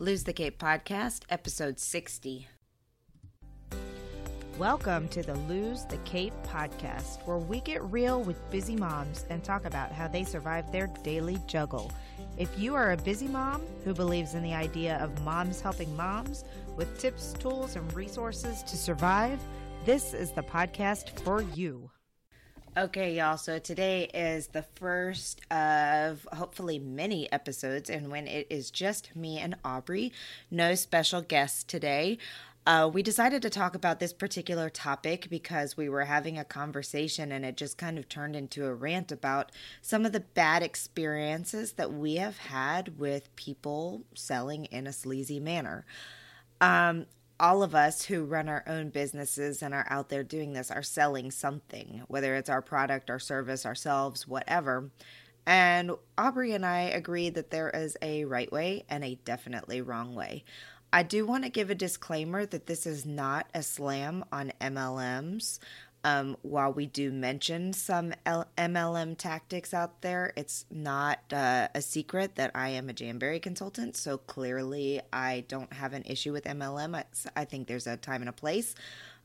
Lose the Cape podcast, episode 60. Welcome to the Lose the Cape podcast, where we get real with busy moms and talk about how they survive their daily juggle. If you are a busy mom who believes in the idea of moms helping moms with tips, tools, and resources to survive, this is the podcast for you. Okay, y'all. So today is the first of hopefully many episodes, and when it is just me and Aubrey, no special guests today. Uh, we decided to talk about this particular topic because we were having a conversation and it just kind of turned into a rant about some of the bad experiences that we have had with people selling in a sleazy manner. Um, all of us who run our own businesses and are out there doing this are selling something, whether it's our product, our service, ourselves, whatever. And Aubrey and I agree that there is a right way and a definitely wrong way. I do want to give a disclaimer that this is not a slam on MLMs. Um, while we do mention some L- MLM tactics out there, it's not uh, a secret that I am a Jamberry consultant. So clearly, I don't have an issue with MLM. I, I think there's a time and a place.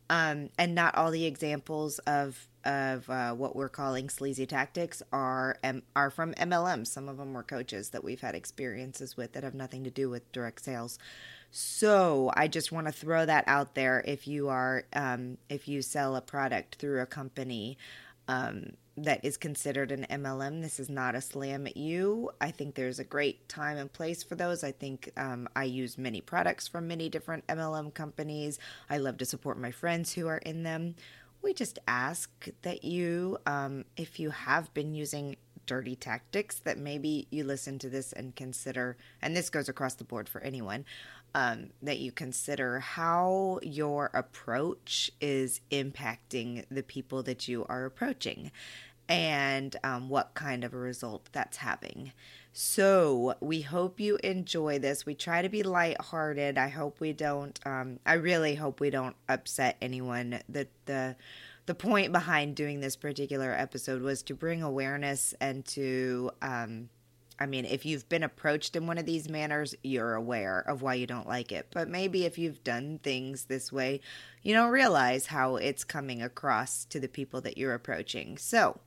Um, and not all the examples of of uh, what we're calling sleazy tactics are are from MLM. Some of them were coaches that we've had experiences with that have nothing to do with direct sales. So I just want to throw that out there. If you are, um, if you sell a product through a company um, that is considered an MLM, this is not a slam at you. I think there's a great time and place for those. I think um, I use many products from many different MLM companies. I love to support my friends who are in them. We just ask that you, um, if you have been using dirty tactics that maybe you listen to this and consider and this goes across the board for anyone um, that you consider how your approach is impacting the people that you are approaching and um, what kind of a result that's having. So, we hope you enjoy this. We try to be lighthearted. I hope we don't, um, I really hope we don't upset anyone. The, the, the point behind doing this particular episode was to bring awareness and to, um, I mean, if you've been approached in one of these manners, you're aware of why you don't like it. But maybe if you've done things this way, you don't realize how it's coming across to the people that you're approaching. So,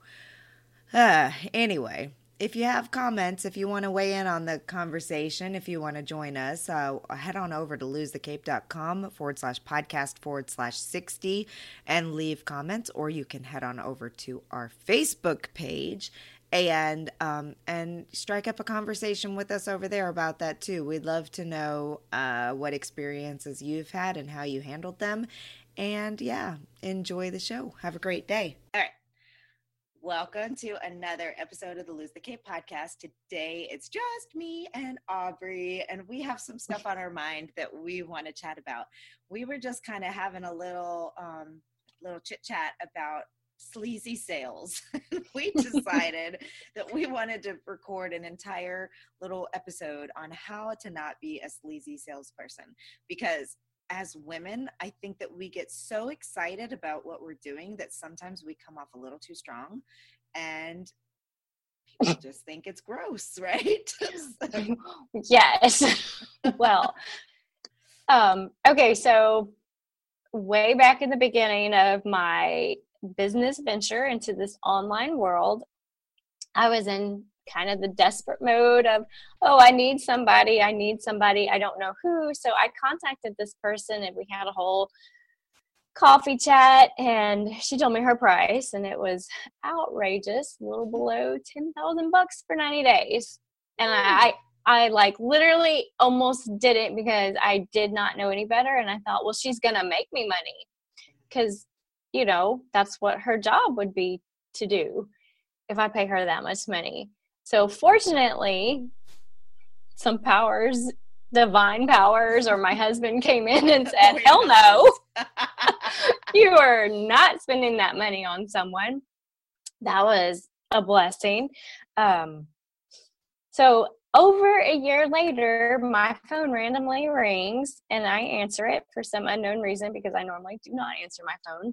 uh, anyway, if you have comments, if you want to weigh in on the conversation, if you want to join us, uh, head on over to losethecape.com forward slash podcast forward slash 60 and leave comments, or you can head on over to our Facebook page and um, and strike up a conversation with us over there about that too. We'd love to know uh, what experiences you've had and how you handled them. And yeah, enjoy the show. Have a great day. All right. Welcome to another episode of the Lose the Cape podcast. Today it's just me and Aubrey, and we have some stuff on our mind that we want to chat about. We were just kind of having a little um, little chit chat about sleazy sales. we decided that we wanted to record an entire little episode on how to not be a sleazy salesperson because as women, I think that we get so excited about what we're doing that sometimes we come off a little too strong and people just think it's gross, right? yes. well, um, okay, so way back in the beginning of my business venture into this online world, I was in kind of the desperate mode of, oh, I need somebody, I need somebody, I don't know who. So I contacted this person and we had a whole coffee chat and she told me her price and it was outrageous, a little below 10,000 bucks for 90 days. And hmm. I, I like literally almost did it because I did not know any better and I thought, well, she's going to make me money cuz you know, that's what her job would be to do if I pay her that much money. So fortunately, some powers, divine powers, or my husband came in and said, Hell no, you are not spending that money on someone. That was a blessing. Um, so over a year later, my phone randomly rings and I answer it for some unknown reason because I normally do not answer my phone.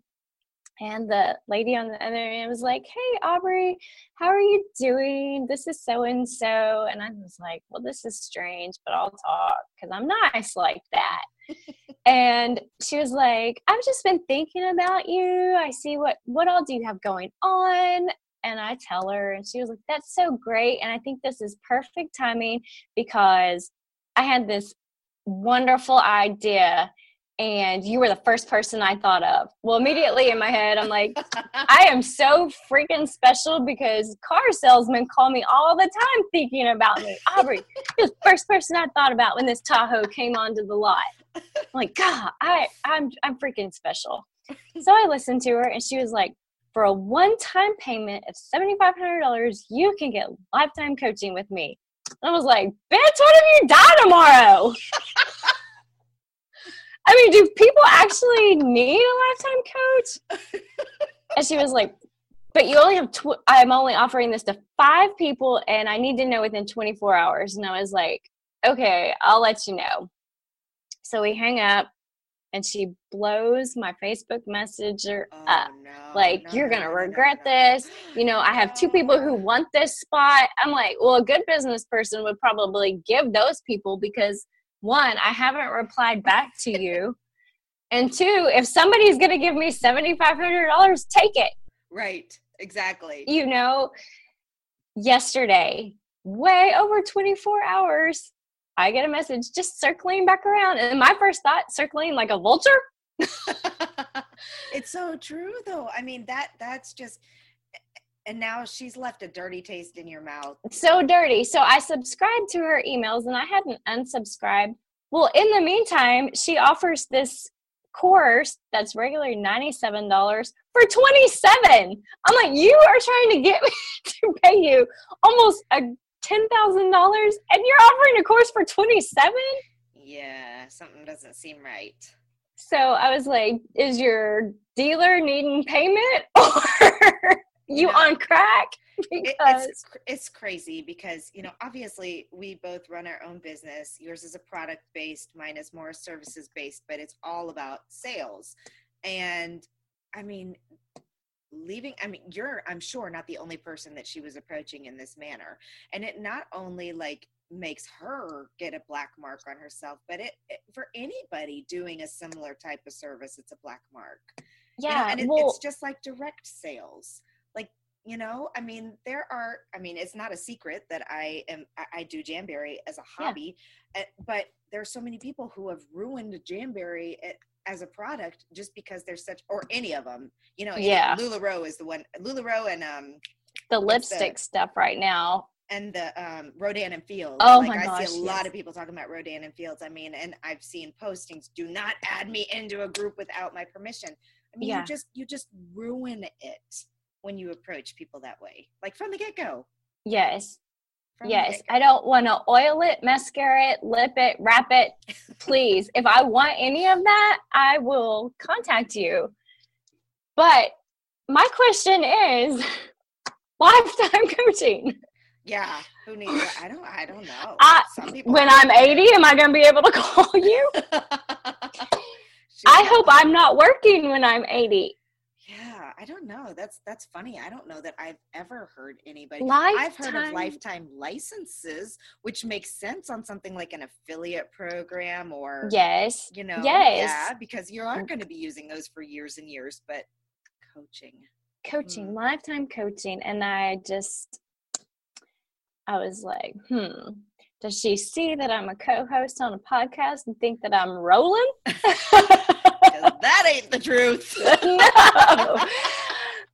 And the lady on the other end was like, Hey, Aubrey, how are you doing? This is so and so. And I was like, Well, this is strange, but I'll talk because I'm nice like that. and she was like, I've just been thinking about you. I see what what all do you have going on? And I tell her, and she was like, That's so great. And I think this is perfect timing because I had this wonderful idea and you were the first person I thought of. Well, immediately in my head, I'm like, I am so freaking special because car salesmen call me all the time thinking about me. Aubrey, you're the first person I thought about when this Tahoe came onto the lot. I'm like, God, I, I'm, I'm freaking special. So I listened to her, and she was like, for a one-time payment of $7,500, you can get lifetime coaching with me. And I was like, bitch, what if you die tomorrow? I mean, do people actually need a lifetime coach? and she was like, but you only have, tw- I'm only offering this to five people and I need to know within 24 hours. And I was like, okay, I'll let you know. So we hang up and she blows my Facebook messenger oh, up. No, like, no, you're going to no, regret this. You know, I have two people who want this spot. I'm like, well, a good business person would probably give those people because one, I haven't replied back to you. and two, if somebody's going to give me $7,500, take it. Right. Exactly. You know, yesterday, way over 24 hours, I get a message just circling back around. And my first thought, circling like a vulture. it's so true though. I mean, that that's just and now she's left a dirty taste in your mouth. So dirty. So I subscribed to her emails and I hadn't unsubscribed. Well, in the meantime, she offers this course that's regularly $97 for 27 i'm like you are trying to get me to pay you almost a $10000 and you're offering a course for 27 yeah something doesn't seem right so i was like is your dealer needing payment or you on crack? Because it's, it's crazy because you know obviously we both run our own business. Yours is a product based mine is more services based but it's all about sales. And i mean leaving i mean you're i'm sure not the only person that she was approaching in this manner. And it not only like makes her get a black mark on herself but it, it for anybody doing a similar type of service it's a black mark. Yeah you know, and it, well, it's just like direct sales you know i mean there are i mean it's not a secret that i am i, do jamberry as a hobby yeah. But there are so many people who have ruined jamberry eh, as a product just because there's such or any of them you know yeah lularoe is the one lularoe and um the lipstick the, stuff right now and the um, Rodan and Fields. Oh like, my I gosh, see a yes. lot of people talking about Rodan and Fields. I mean, and I've seen postings. Do not add me into a group without my permission. I mean, yeah. you just you just ruin it when you approach people that way, like from the get go. Yes. From yes. I don't want to oil it, mascara it, lip it, wrap it. Please. if I want any of that, I will contact you. But my question is lifetime coaching. Yeah, who needs it? I don't. I don't know. I, when I'm 80, am I going to be able to call you? I hope I'm not working when I'm 80. I don't know. That's that's funny. I don't know that I've ever heard anybody. Lifetime. I've heard of lifetime licenses, which makes sense on something like an affiliate program or yes, you know, yes, yeah, because you aren't going to be using those for years and years. But coaching, coaching, hmm. lifetime coaching, and I just, I was like, hmm. Does she see that I'm a co-host on a podcast and think that I'm rolling? that the truth. no.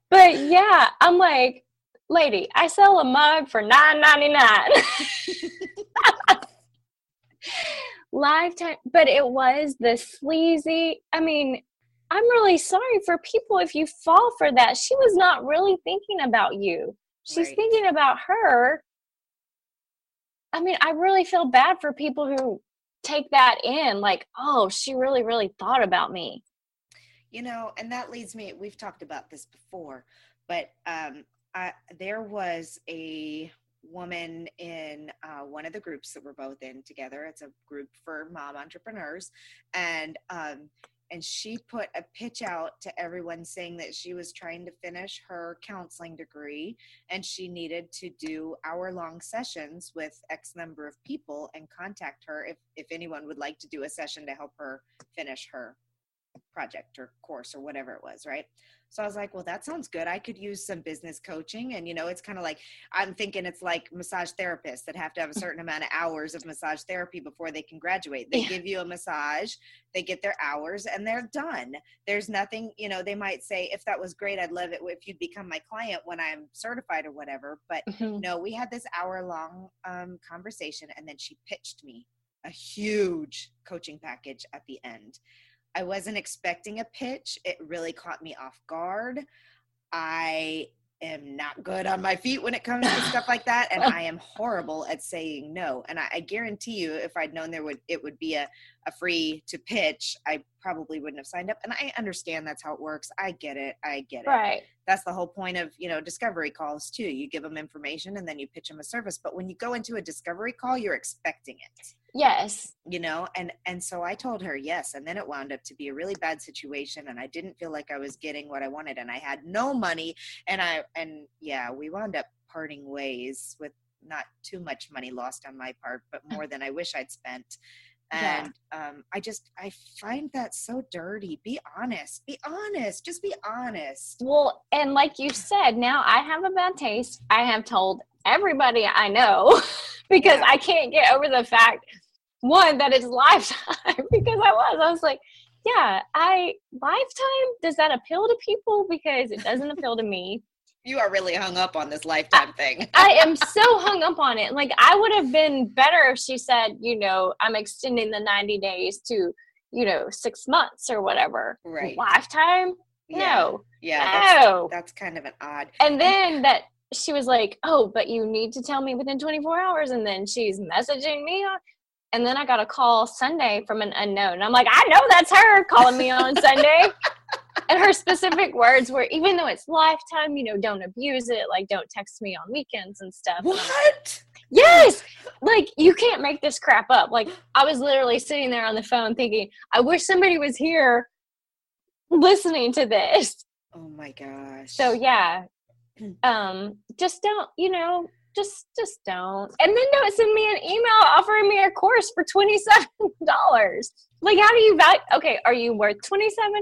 But yeah, I'm like, lady, I sell a mug for nine ninety nine. Lifetime, but it was the sleazy. I mean, I'm really sorry for people if you fall for that. She was not really thinking about you. She's right. thinking about her. I mean, I really feel bad for people who take that in like, oh, she really, really thought about me. You know, and that leads me, we've talked about this before, but um, I, there was a woman in uh, one of the groups that we're both in together. It's a group for mom entrepreneurs. And um, and she put a pitch out to everyone saying that she was trying to finish her counseling degree and she needed to do hour long sessions with x number of people and contact her if if anyone would like to do a session to help her finish her project or course or whatever it was right so I was like, well, that sounds good. I could use some business coaching. And, you know, it's kind of like, I'm thinking it's like massage therapists that have to have a certain amount of hours of massage therapy before they can graduate. They yeah. give you a massage, they get their hours, and they're done. There's nothing, you know, they might say, if that was great, I'd love it if you'd become my client when I'm certified or whatever. But mm-hmm. no, we had this hour long um, conversation, and then she pitched me a huge coaching package at the end. I wasn't expecting a pitch. It really caught me off guard. I am not good on my feet when it comes to stuff like that and i am horrible at saying no and I, I, guarantee you if i'd known there would it would be a, a free to pitch i probably wouldn't have signed up. And i understand that's how it works. I get it. I get it. Right. That's the whole point of you know discovery calls too. You give them information and then you pitch them a service. But when you go into a discovery call you're expecting it. Yes. You know? And and so i told her yes and then it wound up to be a really bad situation and i didn't feel like i was getting what i wanted and i had no money. And i and yeah we wound up parting ways with not too much money lost on my part but mm. more than i wish i'd spent and yeah. um, i just i find that so dirty be honest be honest just be honest well and like you said now i have a bad taste i have told everybody i know because yeah. i can't get over the fact one that it's lifetime because I was. I was like, yeah, I lifetime, does that appeal to people? Because it doesn't appeal to me. You are really hung up on this lifetime thing. I am so hung up on it. Like I would have been better if she said, you know, I'm extending the 90 days to, you know, six months or whatever. Right. Lifetime? Yeah. No. Yeah. No. That's, that's kind of an odd. And then that she was like, "Oh, but you need to tell me within 24 hours." And then she's messaging me on and then I got a call Sunday from an unknown. I'm like, I know that's her calling me on Sunday. And her specific words were, even though it's lifetime, you know, don't abuse it. Like, don't text me on weekends and stuff. What? yes. Like, you can't make this crap up. Like, I was literally sitting there on the phone thinking, I wish somebody was here listening to this. Oh my gosh. So, yeah. Um, just don't, you know, just just don't. And then don't send me an email offering me a course for twenty seven dollars. Like, how do you value? Okay, are you worth twenty seven?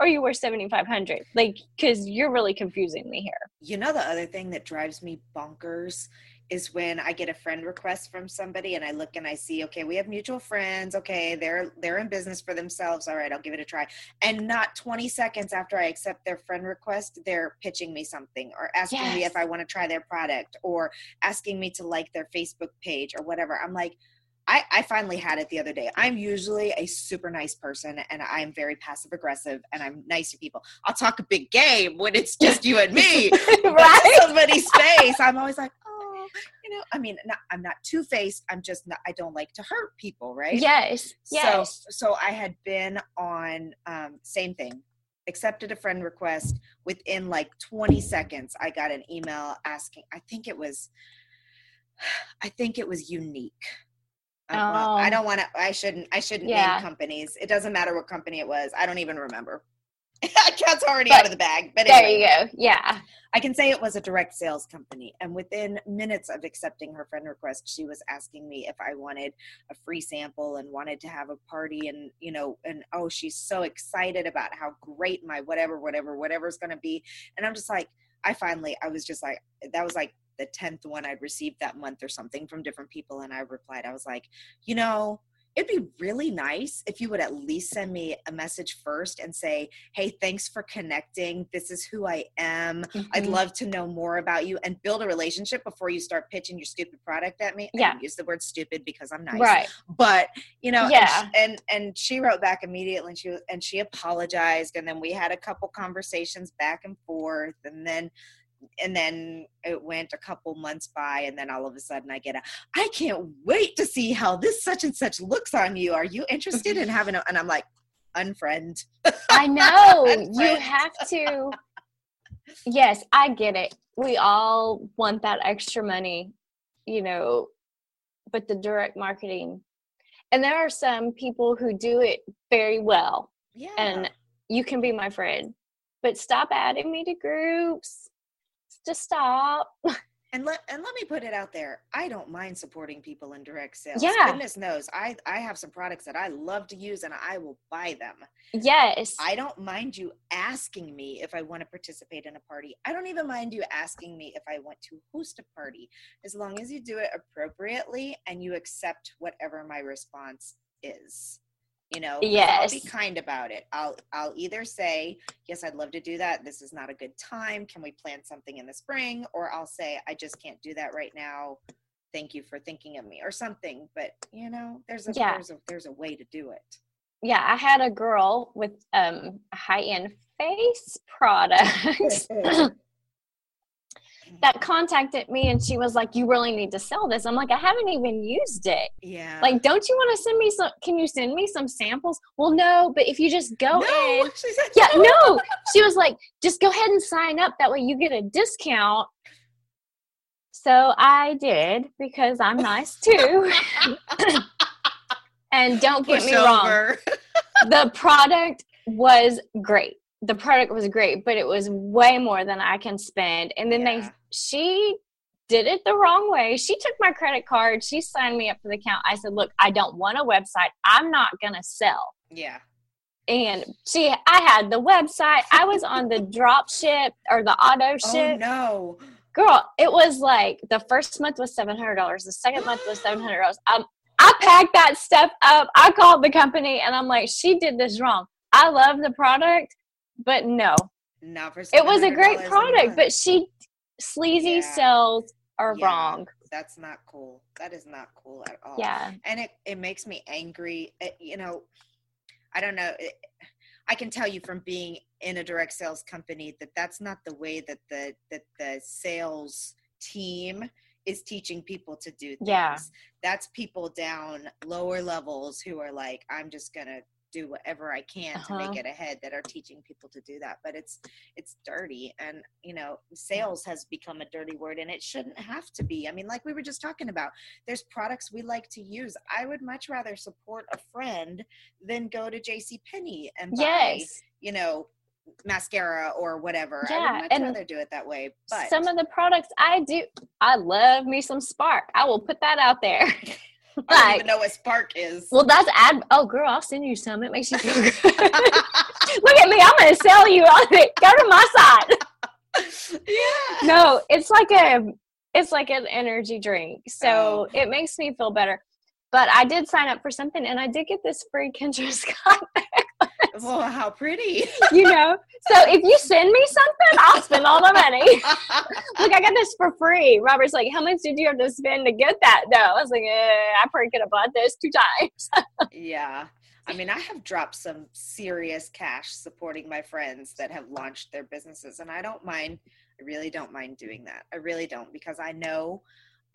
Or you five hundred? Like, because you're really confusing me here. You know the other thing that drives me bonkers is when I get a friend request from somebody and I look and I see, okay, we have mutual friends. Okay, they're they're in business for themselves. All right, I'll give it a try. And not 20 seconds after I accept their friend request, they're pitching me something or asking yes. me if I want to try their product or asking me to like their Facebook page or whatever. I'm like, I, I, finally had it the other day. I'm usually a super nice person and I'm very passive aggressive and I'm nice to people. I'll talk a big game when it's just you and me. right? somebody's face, I'm always like, you know, I mean, not, I'm not two faced. I'm just not, I don't like to hurt people, right? Yes. Yes. So, so I had been on, um, same thing, accepted a friend request. Within like 20 seconds, I got an email asking, I think it was, I think it was Younique. Oh. I don't want to, I shouldn't, I shouldn't yeah. name companies. It doesn't matter what company it was. I don't even remember. Cat's already but, out of the bag. But anyway, there you go. Yeah. I can say it was a direct sales company. And within minutes of accepting her friend request, she was asking me if I wanted a free sample and wanted to have a party. And, you know, and oh, she's so excited about how great my whatever, whatever, whatever is going to be. And I'm just like, I finally, I was just like, that was like the 10th one I'd received that month or something from different people. And I replied, I was like, you know, it'd be really nice if you would at least send me a message first and say, Hey, thanks for connecting. This is who I am. Mm-hmm. I'd love to know more about you and build a relationship before you start pitching your stupid product at me. Yeah. use the word stupid because I'm nice. Right. But, you know, yeah. and, and, and she wrote back immediately and she was, and she apologized. And then we had a couple conversations back and forth. And then and then it went a couple months by and then all of a sudden i get a i can't wait to see how this such and such looks on you are you interested mm-hmm. in having a and i'm like unfriend i know you have to yes i get it we all want that extra money you know but the direct marketing and there are some people who do it very well Yeah. and you can be my friend. But stop adding me to groups. Just stop. And let and let me put it out there. I don't mind supporting people in direct sales. Yeah. Goodness knows, I I have some products that I love to use, and I will buy them. Yes. I don't mind you asking me if I want to participate in a party. I don't even mind you asking me if I want to host a party, as long as you do it appropriately and you accept whatever my response is. You know, 'cause I'll be kind about it. I'll I'll either say, "Yes, I'd love to do that. This is not a good time. Can we plan something in the spring?" Or I'll say, "I just can't do that right now. Thank you for thinking of me," or something. But you know, there's a Yeah. there's a there's a way to do it. yeah, I had a girl with um high end face products that contacted me and she was like, You really need to sell this. I'm like, I haven't even used it. Yeah. Like, don't you want to send me some? Can you send me some samples? Well, no, but if you just go no, in, she said yeah, no. She was like, just go ahead and sign up. That way you get a discount. So I did because I'm nice too. and don't get Push me wrong, the product was great. The product was great, but it was way more than I can spend. And then they, Yeah. She did it the wrong way. She took my credit card. She signed me up for the account. I said, look, I don't want a website. I'm not going to sell Yeah. and she i had the website i was on the drop ship or the auto ship. Oh ship no. girl it was like the first month was $700 the second month was $700 um, i packed that stuff up i called the company and i'm like she did this wrong i love the product but no Not for it was a great $700 a product but she sleazy Yeah. sales are Yeah. wrong that's not cool. That is not cool at all. yeah And it it makes me angry. It, you know, I don't know. It, I can tell you from being in a direct sales company that that's not the way that the that the sales team is teaching people to do things. Yeah. That's people down lower levels who are like, I'm just gonna do whatever I can to Uh-huh. make it ahead that are teaching people to do that. But it's it's dirty and you know, sales has become a dirty word and it shouldn't have to be. I mean, like we were just talking about, there's products we like to use. I would much rather support a friend than go to JC Penney and buy, yes you know, mascara or whatever. I Yeah, would much and rather do it that way. But some of the products i do i love me some spark i will put that out there I don't even know what Spark is. Well, that's ad. Oh, girl, I'll send you some. It makes you feel good. Look at me. I'm going to sell you on it. Go to my side. yeah. No, it's like a, it's like an energy drink. So Oh. it makes me feel better. But I did sign up for something, and I did get this free Kendra Scott. Well, how pretty. You know. So if you send me something, I'll spend all the money. Look, I got this for free. Robert's like, "How much did you have to spend to get that?" No, I was like, eh, "I probably could have bought this two times." yeah. I mean, I have dropped some serious cash supporting my friends that have launched their businesses, and I don't mind. I really don't mind doing that. I really don't because I know,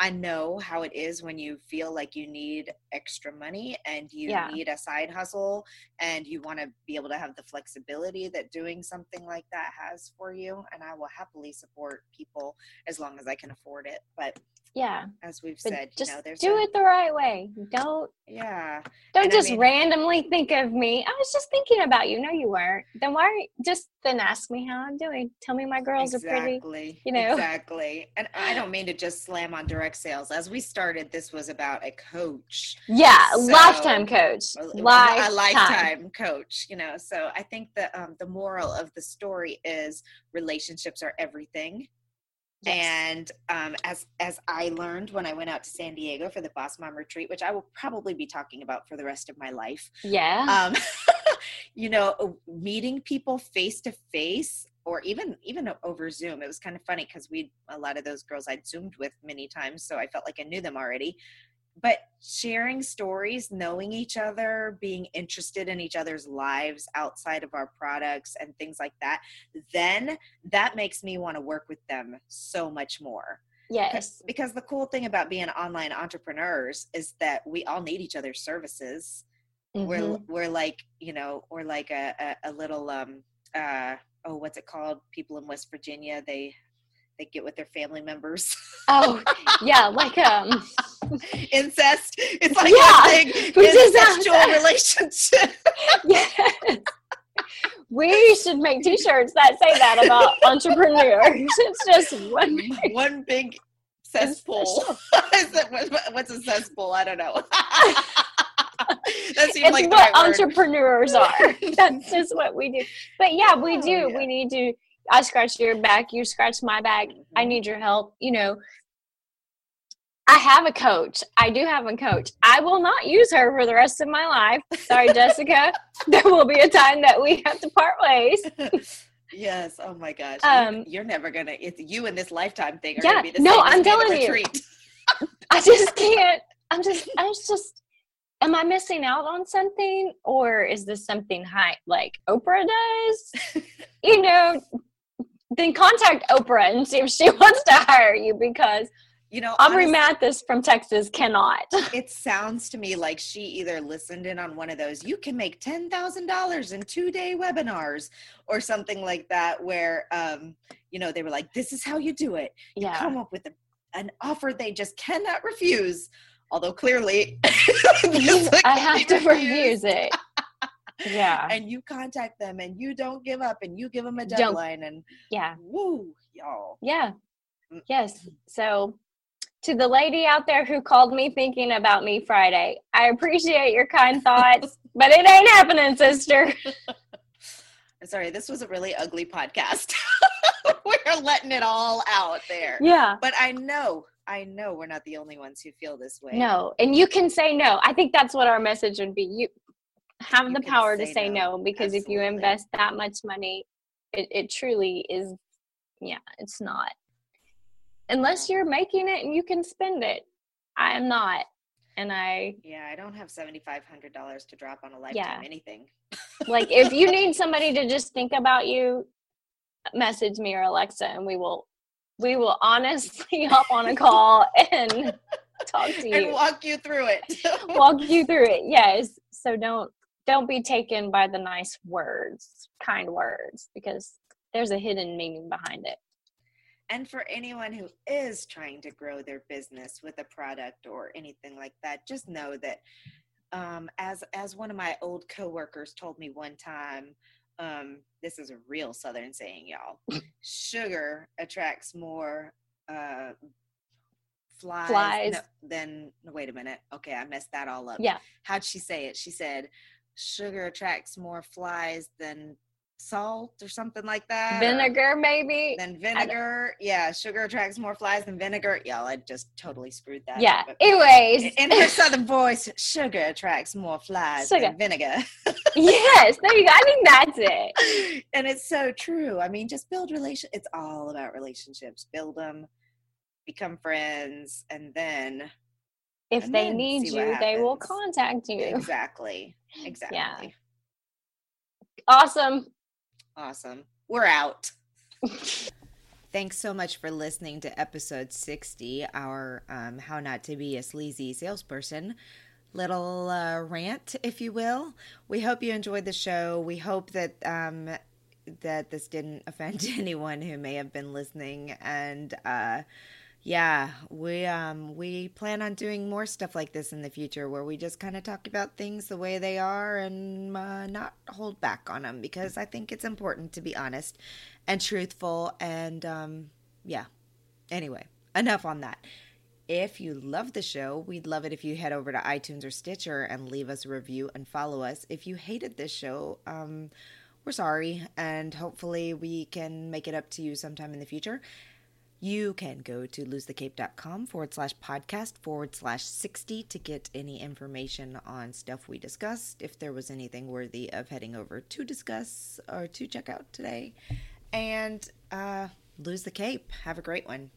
I know how it is when you feel like you need extra money and you Yeah. need a side hustle, and you want to be able to have the flexibility that doing something like that has for you. And I will happily support people as long as I can afford it. But Yeah, as we've but said, just you know, there's do a- it the right way. Don't Yeah. Don't And I just mean- randomly think of me. I was just thinking about you. No, you weren't. Then why? You, just then ask me how I'm doing. Tell me my girls are pretty. you know? exactly and i don't mean to just slam on direct sales as we started this was about a coach Yeah, So- lifetime coach. a, a Lifetime. lifetime coach you know so i think the um, the moral of the story is relationships are everything Yes. and um, as as I learned when I went out to San Diego for the Boss Mom retreat, which I will probably be talking about for the rest of my life, yeah, um, you know meeting people face to face or even even over zoom it was kind of funny because we a lot of those girls i'd zoomed with many times so i felt like i knew them already but sharing stories knowing each other being interested in each other's lives outside of our products and things like that then that makes me want to work with them so much more. Yes, because the cool thing about being online entrepreneurs is that we all need each other's services. We're Mhm. we're like you know we're like a, a, a little um uh oh what's it called? People in west virginia they they get with their family members. Oh yeah, like um, incest it's like Yeah, a big which is incestual relationship yes, We should make T-shirts that say that about entrepreneurs. It's just one big, one big cesspool. what's a cesspool? I don't know. that seems like what right entrepreneurs are. That's just what we do. But yeah, we oh, do. Yeah. We need to. I scratch your back. You scratch my back. Mm-hmm. I need your help. You know, I have a coach. I do have a coach. I will not use her for the rest of my life. Sorry, Jessica. There will be a time that we have to part ways. yes. Oh my gosh. Um, you're never gonna. It's you in this lifetime thing. Are yeah. Gonna be the no, I'm telling you. I just can't. I'm just. I'm just. Am I missing out on something, or is this something high like Oprah does? you know, then contact Oprah and see if she wants to hire you because you know, Aubrey honestly, Mathis from Texas cannot. it sounds to me like she either listened in on one of those, you can make $10,000 in two day webinars or something like that, where, um, you know, they were like, this is how you do it. You yeah. come up with a, an offer they just cannot refuse. Although clearly, I have to refuse it. yeah. And you contact them and you don't give up and you give them a deadline don't, and yeah. Woo, y'all. Yeah. Mm. Yes. So to the lady out there who called me thinking about me Friday, I appreciate your kind thoughts, but it ain't happening, sister. I'm Sorry, this was a really ugly podcast. we're letting it all out there. Yeah. But I know, I know we're not the only ones who feel this way. No. And you can say no. I think that's what our message would be. You have you the power say to say no, no because Absolutely. if you invest that much money, it, it truly is, yeah, it's not unless you're making it and you can spend it. I am not. And I Yeah, I don't have seventy five hundred dollars to drop on a lifetime yeah. anything. like if you need somebody to just think about you, message me or Alexa and we will we will honestly hop on a call and talk to you and walk you through it. walk you through it. Yes. So don't don't be taken by the nice words, kind words because there's a hidden meaning behind it and for anyone who is trying to grow their business with a product or anything like that just know that um, as as one of my old coworkers told me one time um, this is a real southern saying y'all sugar attracts more uh, flies, flies. No, than wait a minute okay i messed that all up. Yeah. How'd she say it? She said sugar attracts more flies than salt or something like that. Vinegar, maybe. Then vinegar. Yeah, sugar attracts more flies than vinegar. Y'all, I just totally screwed that. Yeah. Up. Anyways, in her southern voice, sugar attracts more flies sugar. than vinegar. yes, there you go. I think that's it. And it's so true. I mean, just build relation. It's all about relationships. Build them, become friends, and then. If and they then need you, they will contact you. Exactly. Exactly. Yeah. Awesome. Awesome. We're out. Thanks so much for listening to episode 60, our um, How Not to Be a Sleazy Salesperson little uh, rant, if you will. We hope you enjoyed the show. We hope that um, that this didn't offend anyone who may have been listening, and uh, yeah, we um we plan on doing more stuff like this in the future where we just kind of talk about things the way they are and uh, not hold back on them because I think it's important to be honest and truthful and um yeah. Anyway, enough on that. If you love the show, we'd love it if you head over to iTunes or Stitcher and leave us a review and follow us. If you hated this show, um we're sorry and hopefully we can make it up to you sometime in the future. You can go to losethecape.com forward slash podcast forward slash 60 to get any information on stuff we discussed, if there was anything worthy of heading over to discuss or to check out today. And uh, lose the cape. Have a great one.